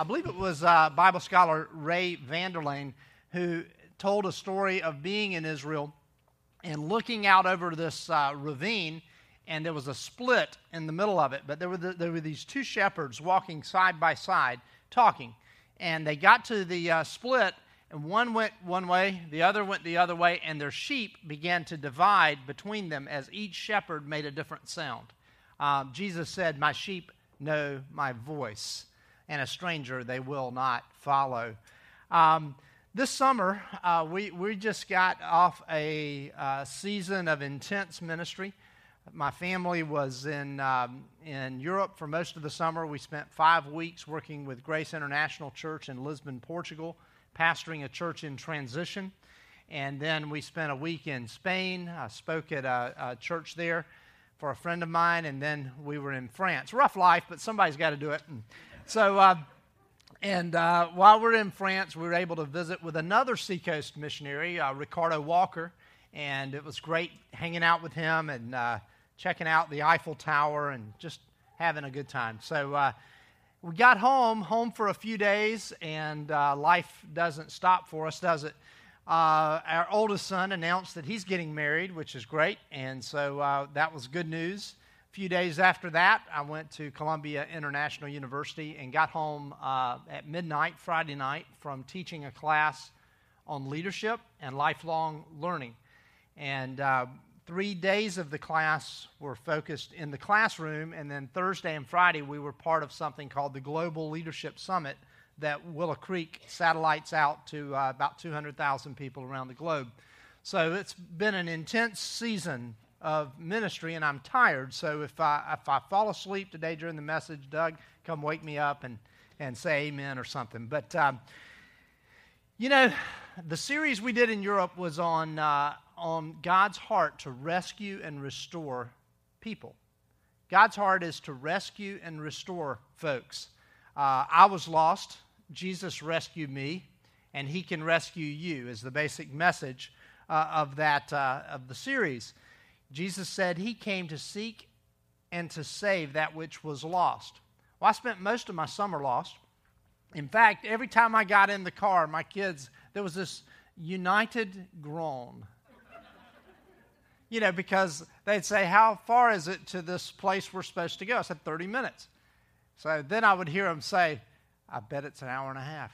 I believe it was uh, Bible scholar Ray Vander Laan who told a story of being in Israel and looking out over this uh, ravine, and there was a split in the middle of it. But there were, the, there were these two shepherds walking side by side, talking. And they got to the uh, split, and one went one way, the other went the other way, and their sheep began to divide between them as each shepherd made a different sound. Um, Jesus said, My sheep know my voice and a stranger they will not follow. Um, this summer, uh, we, we just got off a uh, season of intense ministry. My family was in, um, in Europe for most of the summer. We spent five weeks working with Grace International Church in Lisbon, Portugal, pastoring a church in transition. And then we spent a week in Spain. I spoke at a, a church there for a friend of mine, and then we were in France. Rough life, but somebody's got to do it. So, uh, and uh, while we're in France, we were able to visit with another Seacoast missionary, uh, Ricardo Walker, and it was great hanging out with him and uh, checking out the Eiffel Tower and just having a good time. So uh, we got home, home for a few days, and uh, life doesn't stop for us, does it? our oldest son announced that he's getting married, which is great, and so that was good news. A few days after that, I went to Columbia International University and got home uh, at midnight Friday night from teaching a class on leadership and lifelong learning. And uh, three days of the class were focused in the classroom, and then Thursday and Friday, we were part of something called the Global Leadership Summit that Willow Creek satellites out to uh, about 200,000 people around the globe. So it's been an intense season of ministry and I'm tired. So if I, if I fall asleep today during the message, Doug, come wake me up and, and say amen or something. But, um, you know, the series we did in Europe was on, uh, on God's heart to rescue and restore people. God's heart is to rescue and restore folks. Uh, I was lost. Jesus rescued me, and he can rescue you, is the basic message uh, of, that, uh, of the series. Jesus said he came to seek and to save that which was lost. Well, I spent most of my summer lost. In fact, every time I got in the car, my kids, there was this united groan. you know, because they'd say, How far is it to this place we're supposed to go? I said, 30 minutes. So then I would hear them say, I bet it's an hour and a half.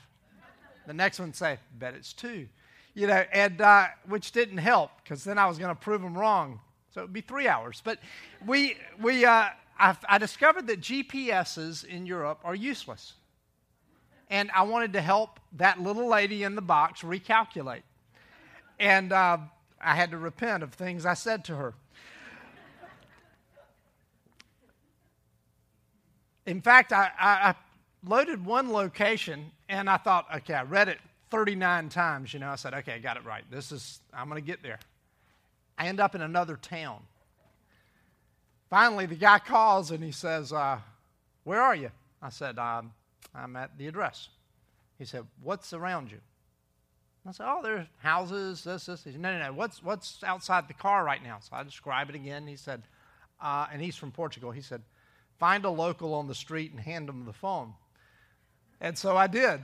The next one say, Bet it's two. You know, and uh, which didn't help because then I was going to prove them wrong. So it would be three hours. But we, we, uh, I, I discovered that GPSs in Europe are useless. And I wanted to help that little lady in the box recalculate. And uh, I had to repent of things I said to her. In fact, I, I, I, loaded one location and I thought, okay, I read it 39 times. You know, I said, okay, I got it right. This is, I'm going to get there. I end up in another town. Finally, the guy calls and he says, uh, Where are you? I said, um, I'm at the address. He said, What's around you? I said, Oh, there's houses, this, this. He said, No, no, no. What's, what's outside the car right now? So I describe it again. He said, uh, And he's from Portugal. He said, Find a local on the street and hand him the phone. And so I did.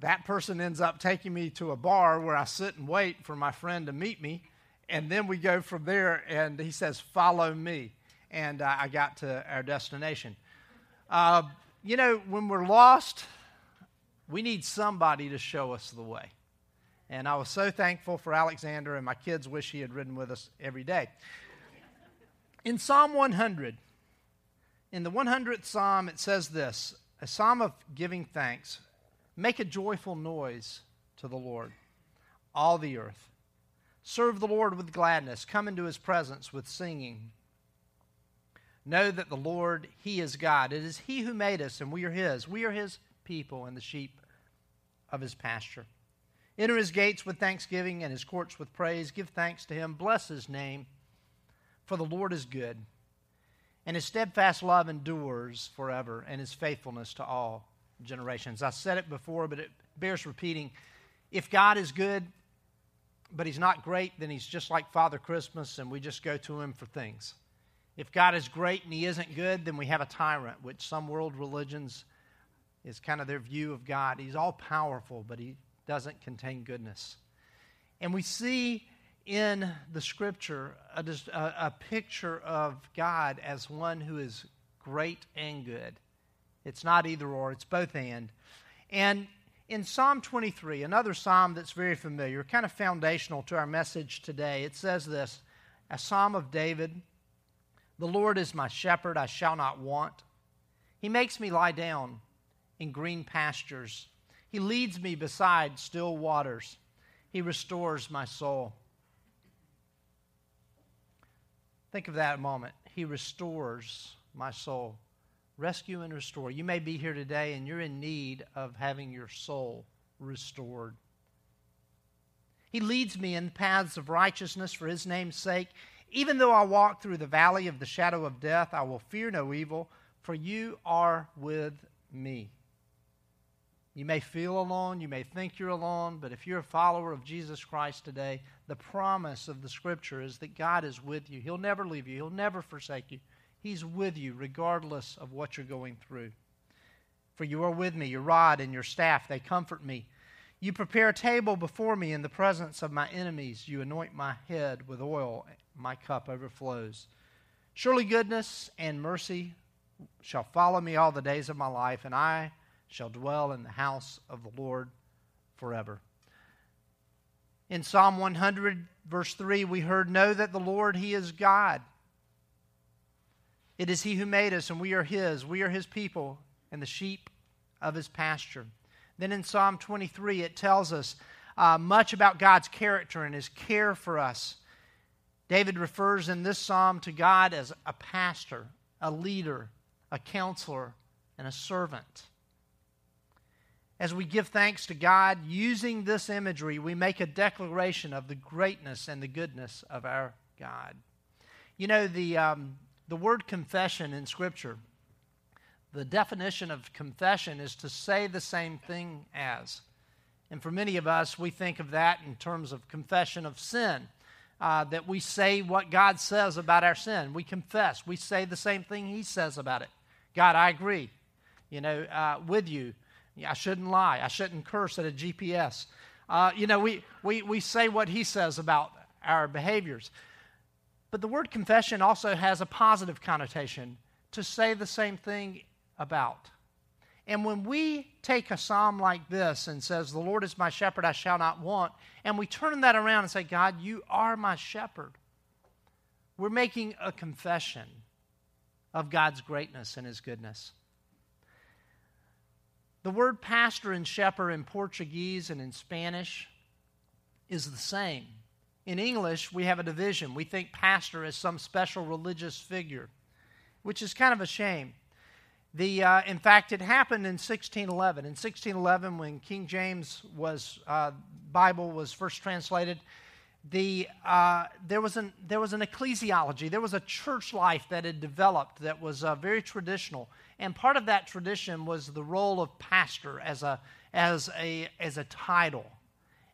That person ends up taking me to a bar where I sit and wait for my friend to meet me and then we go from there, and he says, Follow me. And uh, I got to our destination. Uh, you know, when we're lost, we need somebody to show us the way. And I was so thankful for Alexander, and my kids wish he had ridden with us every day. In Psalm 100, in the 100th Psalm, it says this a psalm of giving thanks. Make a joyful noise to the Lord, all the earth. Serve the Lord with gladness. Come into his presence with singing. Know that the Lord, He is God. It is He who made us, and we are His. We are His people and the sheep of His pasture. Enter His gates with thanksgiving and His courts with praise. Give thanks to Him. Bless His name, for the Lord is good, and His steadfast love endures forever, and His faithfulness to all generations. I said it before, but it bears repeating. If God is good, but He's not great, then He's just like Father Christmas, and we just go to Him for things. If God is great and he isn't good, then we have a tyrant, which some world religions is kind of their view of God. He's all powerful, but he doesn't contain goodness. And we see in the scripture a, a, a picture of God as one who is great and good. It's not either or, it's both and. And in Psalm 23, another psalm that's very familiar, kind of foundational to our message today, it says this a psalm of David the Lord is my shepherd, I shall not want. He makes me lie down in green pastures. He leads me beside still waters. He restores my soul. Think of that moment. He restores my soul. Rescue and restore. You may be here today and you're in need of having your soul restored. He leads me in paths of righteousness for his name's sake. Even though I walk through the valley of the shadow of death, I will fear no evil, for you are with me. You may feel alone, you may think you're alone, but if you're a follower of Jesus Christ today, the promise of the scripture is that God is with you. He'll never leave you, He'll never forsake you. He's with you regardless of what you're going through. For you are with me, your rod and your staff, they comfort me. You prepare a table before me in the presence of my enemies. You anoint my head with oil, my cup overflows. Surely goodness and mercy shall follow me all the days of my life, and I shall dwell in the house of the Lord forever. In Psalm 100, verse 3, we heard, Know that the Lord, He is God. It is He who made us, and we are His. We are His people and the sheep of His pasture. Then in Psalm 23, it tells us uh, much about God's character and His care for us. David refers in this psalm to God as a pastor, a leader, a counselor, and a servant. As we give thanks to God using this imagery, we make a declaration of the greatness and the goodness of our God. You know, the, um, the word confession in Scripture, the definition of confession is to say the same thing as. And for many of us, we think of that in terms of confession of sin uh, that we say what God says about our sin. We confess. We say the same thing He says about it. God, I agree, you know, uh, with you. I shouldn't lie. I shouldn't curse at a GPS. Uh, you know, we, we, we say what He says about our behaviors. But the word confession also has a positive connotation to say the same thing about. And when we take a psalm like this and says, The Lord is my shepherd, I shall not want, and we turn that around and say, God, you are my shepherd, we're making a confession of God's greatness and his goodness. The word pastor and shepherd in Portuguese and in Spanish is the same. In English, we have a division. We think pastor is some special religious figure, which is kind of a shame. The, uh, in fact, it happened in 1611. In 1611, when King James was uh, Bible was first translated, the, uh, there, was an, there was an ecclesiology. There was a church life that had developed that was uh, very traditional. And part of that tradition was the role of pastor as a, as a, as a title.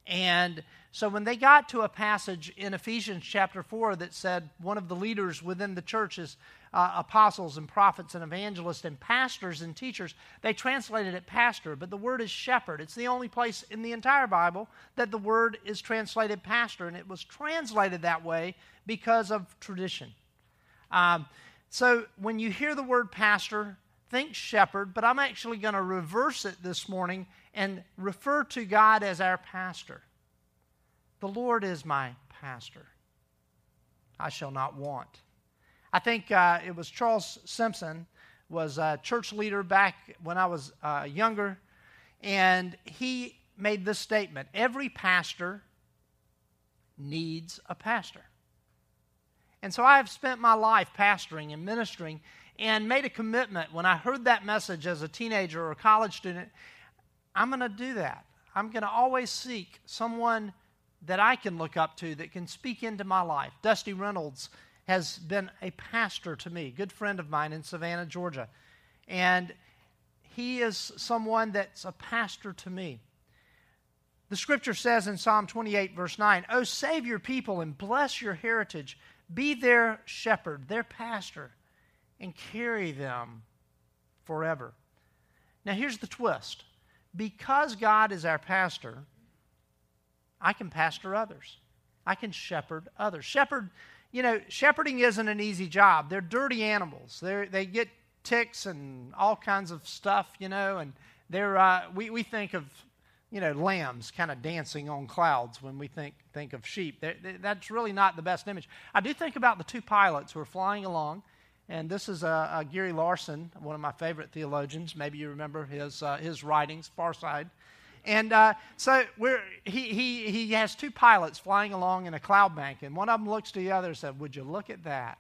And so when they got to a passage in Ephesians chapter 4 that said one of the leaders within the church is uh, apostles and prophets and evangelists and pastors and teachers, they translated it pastor, but the word is shepherd. It's the only place in the entire Bible that the word is translated pastor, and it was translated that way because of tradition. Um, so when you hear the word pastor, think shepherd, but I'm actually going to reverse it this morning and refer to God as our pastor. The Lord is my pastor. I shall not want. I think uh, it was Charles Simpson was a church leader back when I was uh, younger, and he made this statement: Every pastor needs a pastor. And so I have spent my life pastoring and ministering and made a commitment when I heard that message as a teenager or a college student I'm going to do that. I'm going to always seek someone that I can look up to that can speak into my life. Dusty Reynolds has been a pastor to me, good friend of mine in Savannah, Georgia. And he is someone that's a pastor to me. The scripture says in Psalm 28, verse 9, Oh, save your people and bless your heritage. Be their shepherd, their pastor, and carry them forever. Now, here's the twist because God is our pastor, I can pastor others. I can shepherd others. Shepherd, you know, shepherding isn't an easy job. They're dirty animals. They're, they get ticks and all kinds of stuff, you know, and they're, uh, we, we think of, you know, lambs kind of dancing on clouds when we think, think of sheep. They, that's really not the best image. I do think about the two pilots who are flying along, and this is uh, uh, Gary Larson, one of my favorite theologians. Maybe you remember his, uh, his writings, Far Side. And uh, so he, he, he has two pilots flying along in a cloud bank, and one of them looks to the other and said, Would you look at that?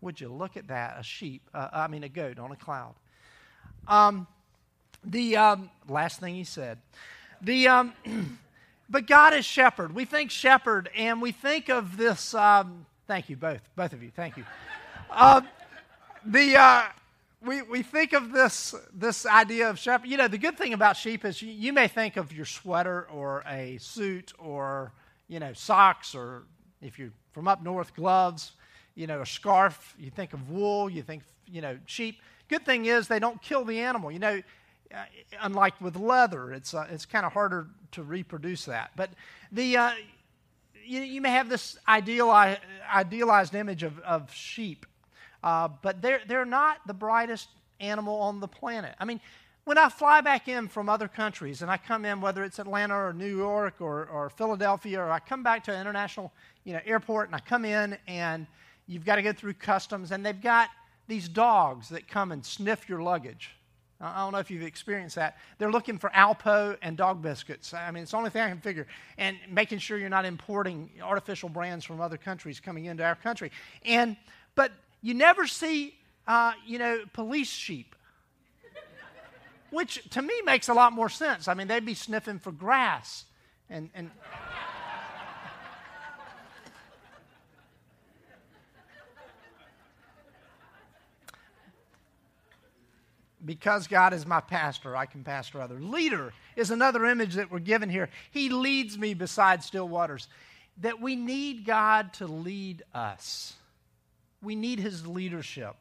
Would you look at that? A sheep, uh, I mean, a goat on a cloud. Um, the um, last thing he said. The, um, but God is shepherd. We think shepherd, and we think of this. Um, thank you, both, both of you. Thank you. Uh, the uh, we, we think of this this idea of shepherd. You know, the good thing about sheep is you, you may think of your sweater or a suit or you know socks or if you're from up north, gloves. You know, a scarf. You think of wool. You think you know sheep. Good thing is they don't kill the animal. You know, uh, unlike with leather, it's uh, it's kind of harder to reproduce that. But the uh, you, you, may have this idealized, idealized image of, of sheep uh, but they're, they're not the brightest animal on the planet. I mean, when I fly back in from other countries and I come in, whether it's Atlanta or New York or, or Philadelphia, or I come back to an international you know, airport and I come in and you've got to go through customs and they've got these dogs that come and sniff your luggage. I don't know if you've experienced that. They're looking for Alpo and dog biscuits. I mean, it's the only thing I can figure. And making sure you're not importing artificial brands from other countries coming into our country. And, but you never see, uh, you know, police sheep, which to me makes a lot more sense. I mean, they'd be sniffing for grass and. and because God is my pastor, I can pastor others. Leader is another image that we're given here. He leads me beside still waters. That we need God to lead us we need his leadership.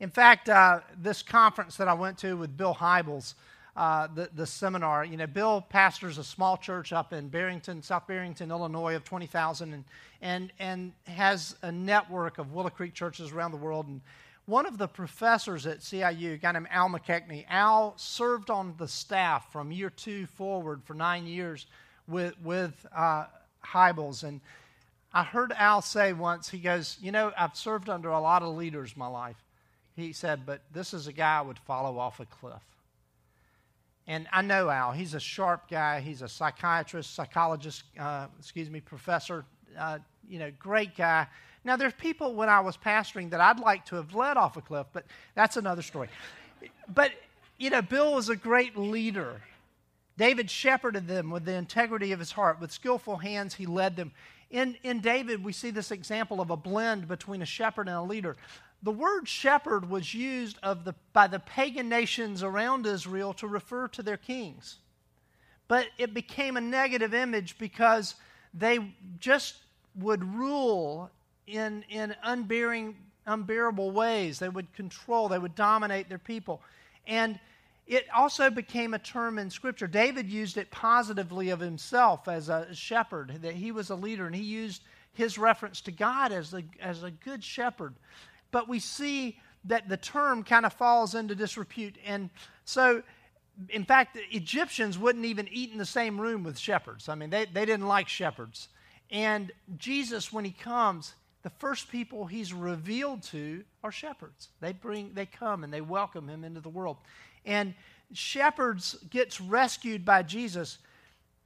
In fact, uh, this conference that I went to with Bill Hybels, uh, the, the seminar, you know, Bill pastors a small church up in Barrington, South Barrington, Illinois, of 20,000, and, and, has a network of Willow Creek churches around the world. And one of the professors at CIU, a guy named Al McKechnie, Al served on the staff from year two forward for nine years with, with uh, Hybels. And I heard Al say once, he goes, You know, I've served under a lot of leaders my life. He said, But this is a guy I would follow off a cliff. And I know Al. He's a sharp guy. He's a psychiatrist, psychologist, uh, excuse me, professor. Uh, you know, great guy. Now, there's people when I was pastoring that I'd like to have led off a cliff, but that's another story. But, you know, Bill was a great leader. David shepherded them with the integrity of his heart. With skillful hands, he led them. In, in David, we see this example of a blend between a shepherd and a leader. The word shepherd was used of the, by the pagan nations around Israel to refer to their kings. But it became a negative image because they just would rule in, in unbearing, unbearable ways. They would control, they would dominate their people. And it also became a term in Scripture. David used it positively of himself as a shepherd, that he was a leader, and he used his reference to God as a, as a good shepherd. But we see that the term kind of falls into disrepute. And so, in fact, the Egyptians wouldn't even eat in the same room with shepherds. I mean, they, they didn't like shepherds. And Jesus, when he comes, the first people he's revealed to are shepherds. They bring, they come and they welcome him into the world and shepherds gets rescued by Jesus.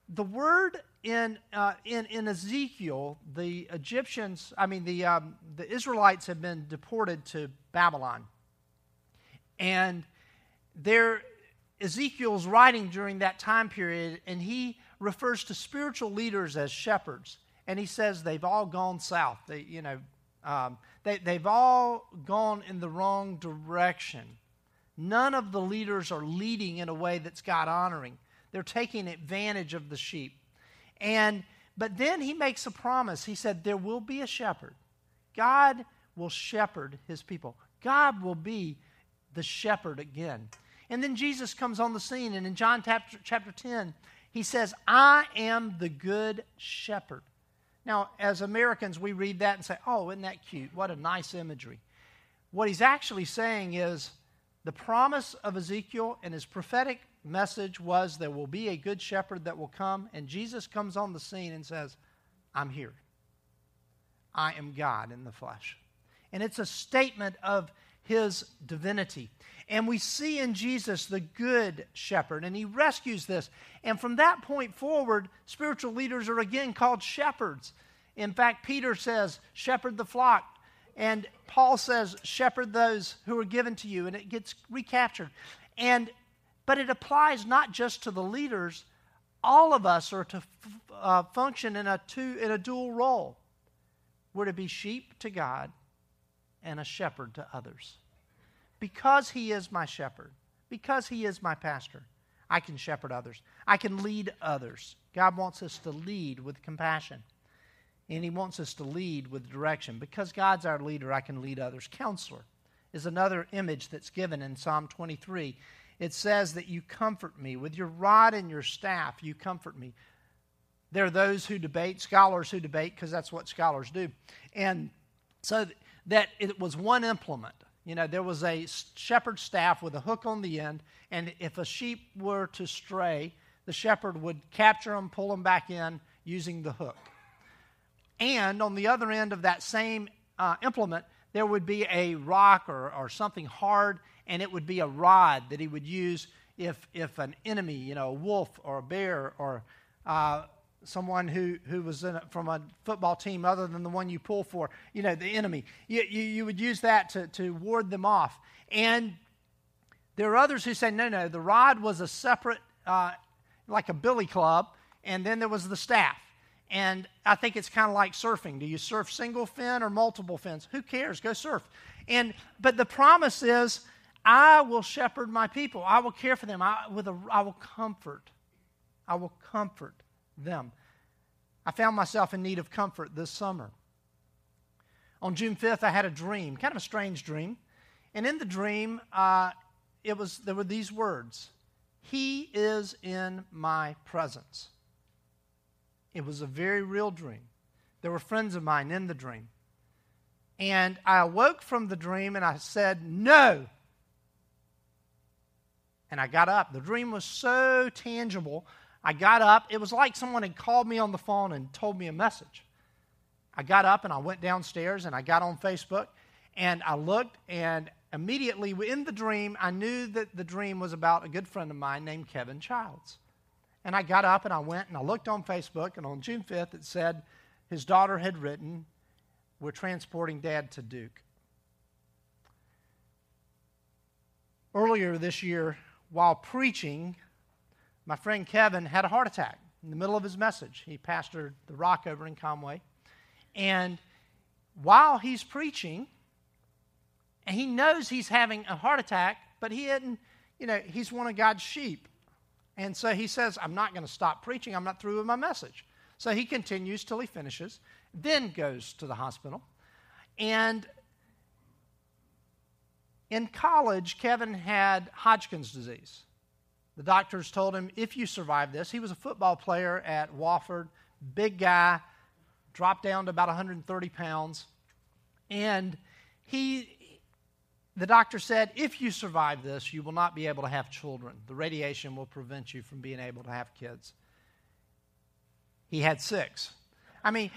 the word in, uh, in, in Ezekiel, the Egyptians, I mean, the, um, the Israelites have been deported to Babylon. And there, Ezekiel's writing during that time period, and he refers to spiritual leaders as shepherds. And he says they've all gone south. They, you know, um, they, they've all gone in the wrong direction. None of the leaders are leading in a way that's God honoring. They're taking advantage of the sheep. And but then he makes a promise. He said there will be a shepherd. God will shepherd his people. God will be the shepherd again. And then Jesus comes on the scene and in John chapter, chapter 10 he says, "I am the good shepherd." Now, as Americans, we read that and say, "Oh, isn't that cute? What a nice imagery." What he's actually saying is the promise of Ezekiel and his prophetic message was there will be a good shepherd that will come, and Jesus comes on the scene and says, I'm here. I am God in the flesh. And it's a statement of his divinity. And we see in Jesus the good shepherd, and he rescues this. And from that point forward, spiritual leaders are again called shepherds. In fact, Peter says, Shepherd the flock. And Paul says, Shepherd those who are given to you. And it gets recaptured. And but it applies not just to the leaders. All of us are to f- uh, function in a, two, in a dual role. We're to be sheep to God and a shepherd to others. Because He is my shepherd, because He is my pastor, I can shepherd others. I can lead others. God wants us to lead with compassion. And He wants us to lead with direction. Because God's our leader, I can lead others. Counselor is another image that's given in Psalm 23 it says that you comfort me. With your rod and your staff, you comfort me. There are those who debate, scholars who debate, because that's what scholars do. And so that it was one implement. You know, there was a shepherd's staff with a hook on the end, and if a sheep were to stray, the shepherd would capture them, pull them back in using the hook. And on the other end of that same uh, implement, there would be a rock or, or something hard, and it would be a rod that he would use if, if an enemy, you know, a wolf or a bear or uh, someone who, who was a, from a football team other than the one you pull for, you know, the enemy, you, you, you would use that to, to ward them off. And there are others who say, no, no, the rod was a separate, uh, like a billy club, and then there was the staff. And I think it's kind of like surfing. Do you surf single fin or multiple fins? Who cares? Go surf. And but the promise is I will shepherd my people. I will care for them. I, with a, I will comfort. I will comfort them. I found myself in need of comfort this summer. On June 5th, I had a dream, kind of a strange dream. And in the dream, uh, it was, there were these words He is in my presence. It was a very real dream. There were friends of mine in the dream. And I awoke from the dream and I said, No, and I got up. The dream was so tangible. I got up. It was like someone had called me on the phone and told me a message. I got up and I went downstairs and I got on Facebook and I looked and immediately in the dream I knew that the dream was about a good friend of mine named Kevin Childs. And I got up and I went and I looked on Facebook and on June 5th it said his daughter had written, We're transporting dad to Duke. Earlier this year, while preaching, my friend Kevin had a heart attack in the middle of his message. He pastored the Rock over in Conway. And while he's preaching, and he knows he's having a heart attack, but he hadn't, you know, he's one of God's sheep. And so he says, I'm not going to stop preaching. I'm not through with my message. So he continues till he finishes, then goes to the hospital. And in college, Kevin had Hodgkin's disease. The doctors told him, if you survive this, he was a football player at Wofford, big guy, dropped down to about 130 pounds. And he, the doctor said, if you survive this, you will not be able to have children. The radiation will prevent you from being able to have kids. He had six. I mean,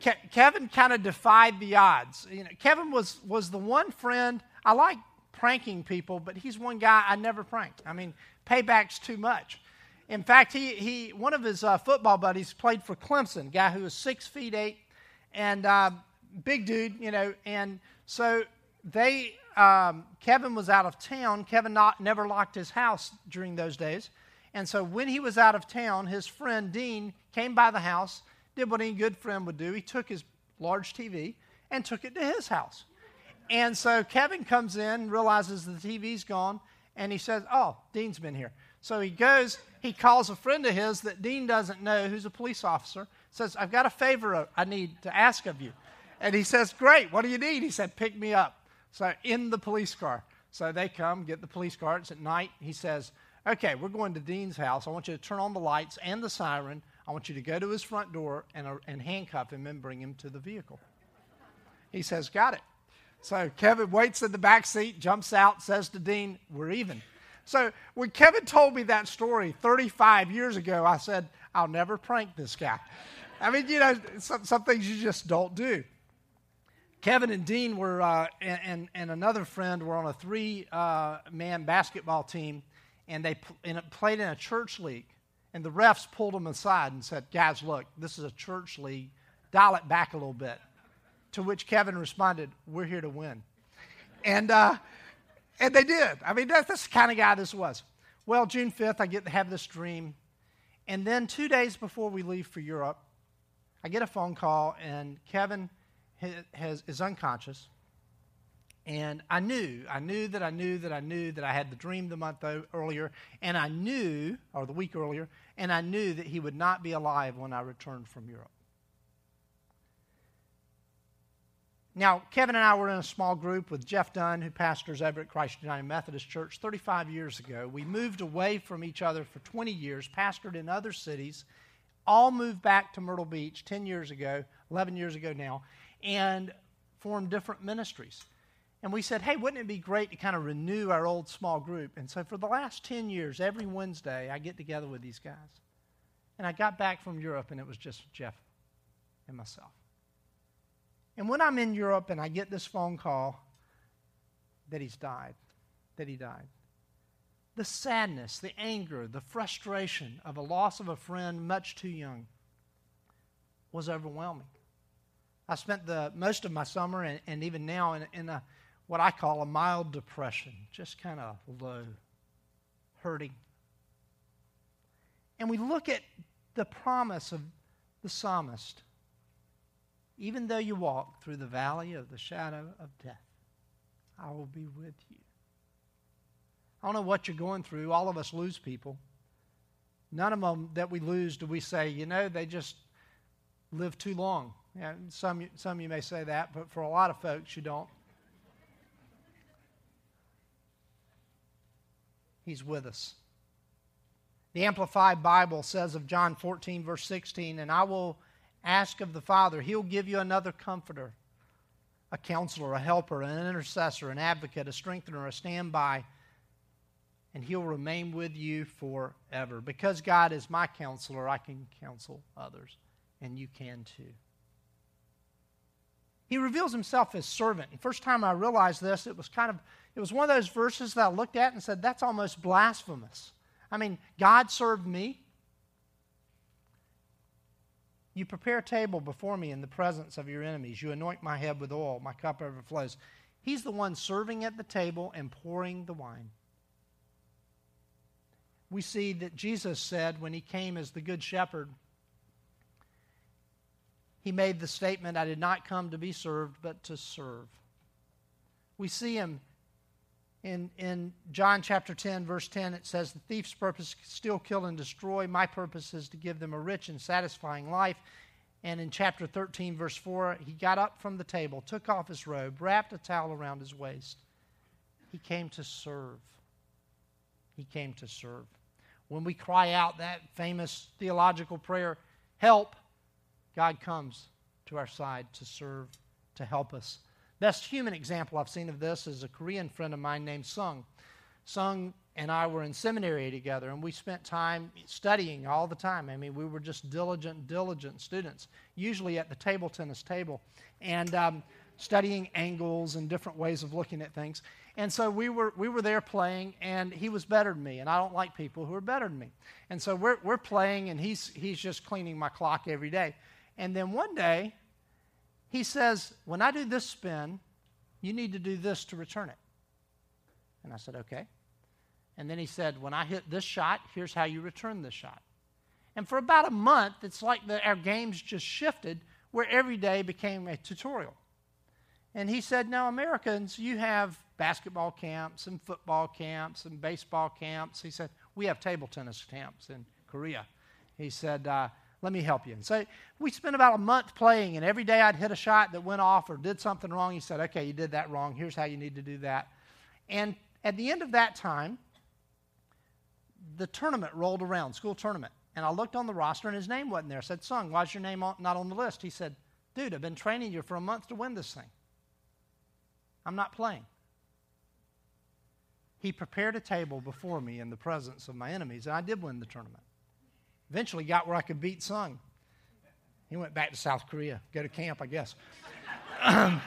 Ke- Kevin kind of defied the odds. You know, Kevin was, was the one friend, I like pranking people, but he's one guy I never pranked. I mean, payback's too much. In fact, he, he one of his uh, football buddies played for Clemson, guy who was six feet eight, and uh, big dude, you know. And so they, um, Kevin was out of town. Kevin not, never locked his house during those days. And so when he was out of town, his friend Dean came by the house, did what any good friend would do. He took his large TV and took it to his house. And so Kevin comes in, realizes the TV's gone, and he says, Oh, Dean's been here. So he goes, he calls a friend of his that Dean doesn't know, who's a police officer, says, I've got a favor I need to ask of you. And he says, Great, what do you need? He said, Pick me up. So in the police car. So they come, get the police car. It's at night. He says, Okay, we're going to Dean's house. I want you to turn on the lights and the siren. I want you to go to his front door and, uh, and handcuff him and bring him to the vehicle. He says, Got it. So Kevin waits in the back seat, jumps out, says to Dean, We're even. So when Kevin told me that story 35 years ago, I said, I'll never prank this guy. I mean, you know, some, some things you just don't do. Kevin and Dean were, uh, and, and another friend were on a three uh, man basketball team, and they pl- and played in a church league. And the refs pulled them aside and said, Guys, look, this is a church league. Dial it back a little bit. To which Kevin responded, We're here to win. And uh, and they did. I mean, that's, that's the kind of guy this was. Well, June 5th, I get to have this dream. And then two days before we leave for Europe, I get a phone call, and Kevin has, is unconscious. And I knew, I knew that I knew that I knew that I had the dream the month earlier, and I knew, or the week earlier, and I knew that he would not be alive when I returned from Europe. Now, Kevin and I were in a small group with Jeff Dunn, who pastors over at Christ United Methodist Church 35 years ago. We moved away from each other for 20 years, pastored in other cities, all moved back to Myrtle Beach 10 years ago, 11 years ago now, and formed different ministries. And we said, hey, wouldn't it be great to kind of renew our old small group? And so for the last 10 years, every Wednesday, I get together with these guys. And I got back from Europe, and it was just Jeff and myself. And when I'm in Europe and I get this phone call that he's died, that he died, the sadness, the anger, the frustration of a loss of a friend much too young was overwhelming. I spent the most of my summer and, and even now in, in a, what I call a mild depression, just kind of low, hurting. And we look at the promise of the psalmist even though you walk through the valley of the shadow of death, I will be with you. I don't know what you're going through. All of us lose people. None of them that we lose do we say, you know, they just live too long. Yeah, some, some of you may say that, but for a lot of folks, you don't. He's with us. The Amplified Bible says of John 14, verse 16, and I will Ask of the Father. He'll give you another comforter, a counselor, a helper, an intercessor, an advocate, a strengthener, a standby, and He'll remain with you forever. Because God is my counselor, I can counsel others, and you can too. He reveals himself as servant. And first time I realized this, it was kind of it was one of those verses that I looked at and said, that's almost blasphemous. I mean, God served me. You prepare a table before me in the presence of your enemies. You anoint my head with oil. My cup overflows. He's the one serving at the table and pouring the wine. We see that Jesus said when he came as the Good Shepherd, he made the statement, I did not come to be served, but to serve. We see him in, in John chapter 10, verse 10, it says, The thief's purpose is still kill and destroy. My purpose is to give them a rich and satisfying life. And in chapter 13, verse 4, he got up from the table, took off his robe, wrapped a towel around his waist. He came to serve. He came to serve. When we cry out that famous theological prayer, help, God comes to our side to serve, to help us. Best human example I've seen of this is a Korean friend of mine named Sung. Sung and I were in seminary together, and we spent time studying all the time. I mean, we were just diligent, diligent students, usually at the table tennis table. And um, studying angles and different ways of looking at things. And so we were, we were there playing, and he was better than me. And I don't like people who are better than me. And so we're, we're playing, and he's, he's just cleaning my clock every day. And then one day, he says, When I do this spin, you need to do this to return it. And I said, Okay. And then he said, When I hit this shot, here's how you return this shot. And for about a month, it's like the, our games just shifted where every day became a tutorial. And he said, Now, Americans, you have basketball camps and football camps and baseball camps. He said, We have table tennis camps in Korea. He said, uh, Let me help you. And so we spent about a month playing, and every day I'd hit a shot that went off or did something wrong. He said, Okay, you did that wrong. Here's how you need to do that. And at the end of that time, the tournament rolled around, school tournament. And I looked on the roster, and his name wasn't there. I said, Sung, why's your name not on the list? He said, Dude, I've been training you for a month to win this thing. I'm not playing. He prepared a table before me in the presence of my enemies, and I did win the tournament. Eventually got where I could beat Sung. He went back to South Korea, go to camp, I guess.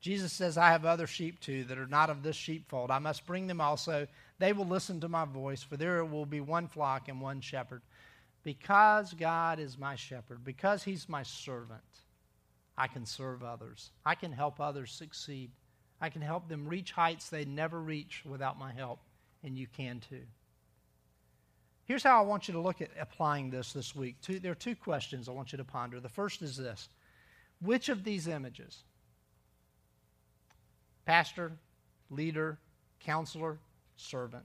Jesus says, I have other sheep too that are not of this sheepfold. I must bring them also. They will listen to my voice, for there will be one flock and one shepherd. Because God is my shepherd, because He's my servant, I can serve others. I can help others succeed. I can help them reach heights they never reach without my help, and you can too. Here's how I want you to look at applying this this week. Two, there are two questions I want you to ponder. The first is this Which of these images, pastor, leader, counselor, servant.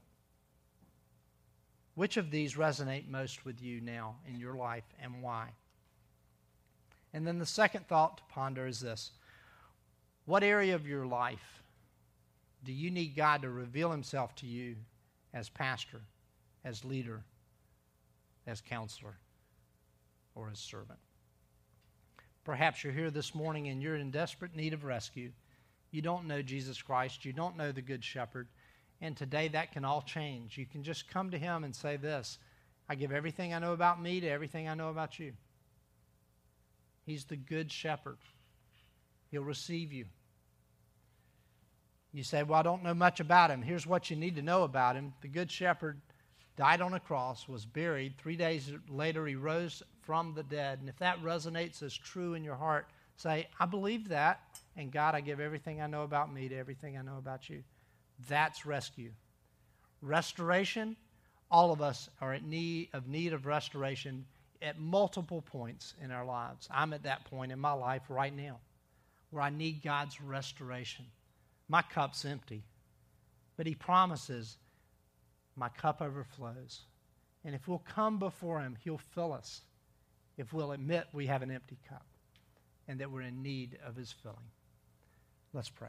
Which of these resonate most with you now in your life and why? And then the second thought to ponder is this What area of your life do you need God to reveal Himself to you as pastor, as leader, as counselor, or as servant? Perhaps you're here this morning and you're in desperate need of rescue you don't know Jesus Christ, you don't know the Good Shepherd, and today that can all change. You can just come to Him and say this I give everything I know about me to everything I know about you. He's the Good Shepherd, He'll receive you. You say, Well, I don't know much about Him. Here's what you need to know about Him the Good Shepherd died on a cross, was buried. Three days later, He rose from the dead. And if that resonates as true in your heart, say, I believe that. And God, I give everything I know about me to everything I know about you. That's rescue. Restoration, all of us are at need of need of restoration at multiple points in our lives. I'm at that point in my life right now where I need God's restoration. My cup's empty, but He promises my cup overflows. And if we'll come before Him, He'll fill us if we'll admit we have an empty cup and that we're in need of His filling. Let's pray.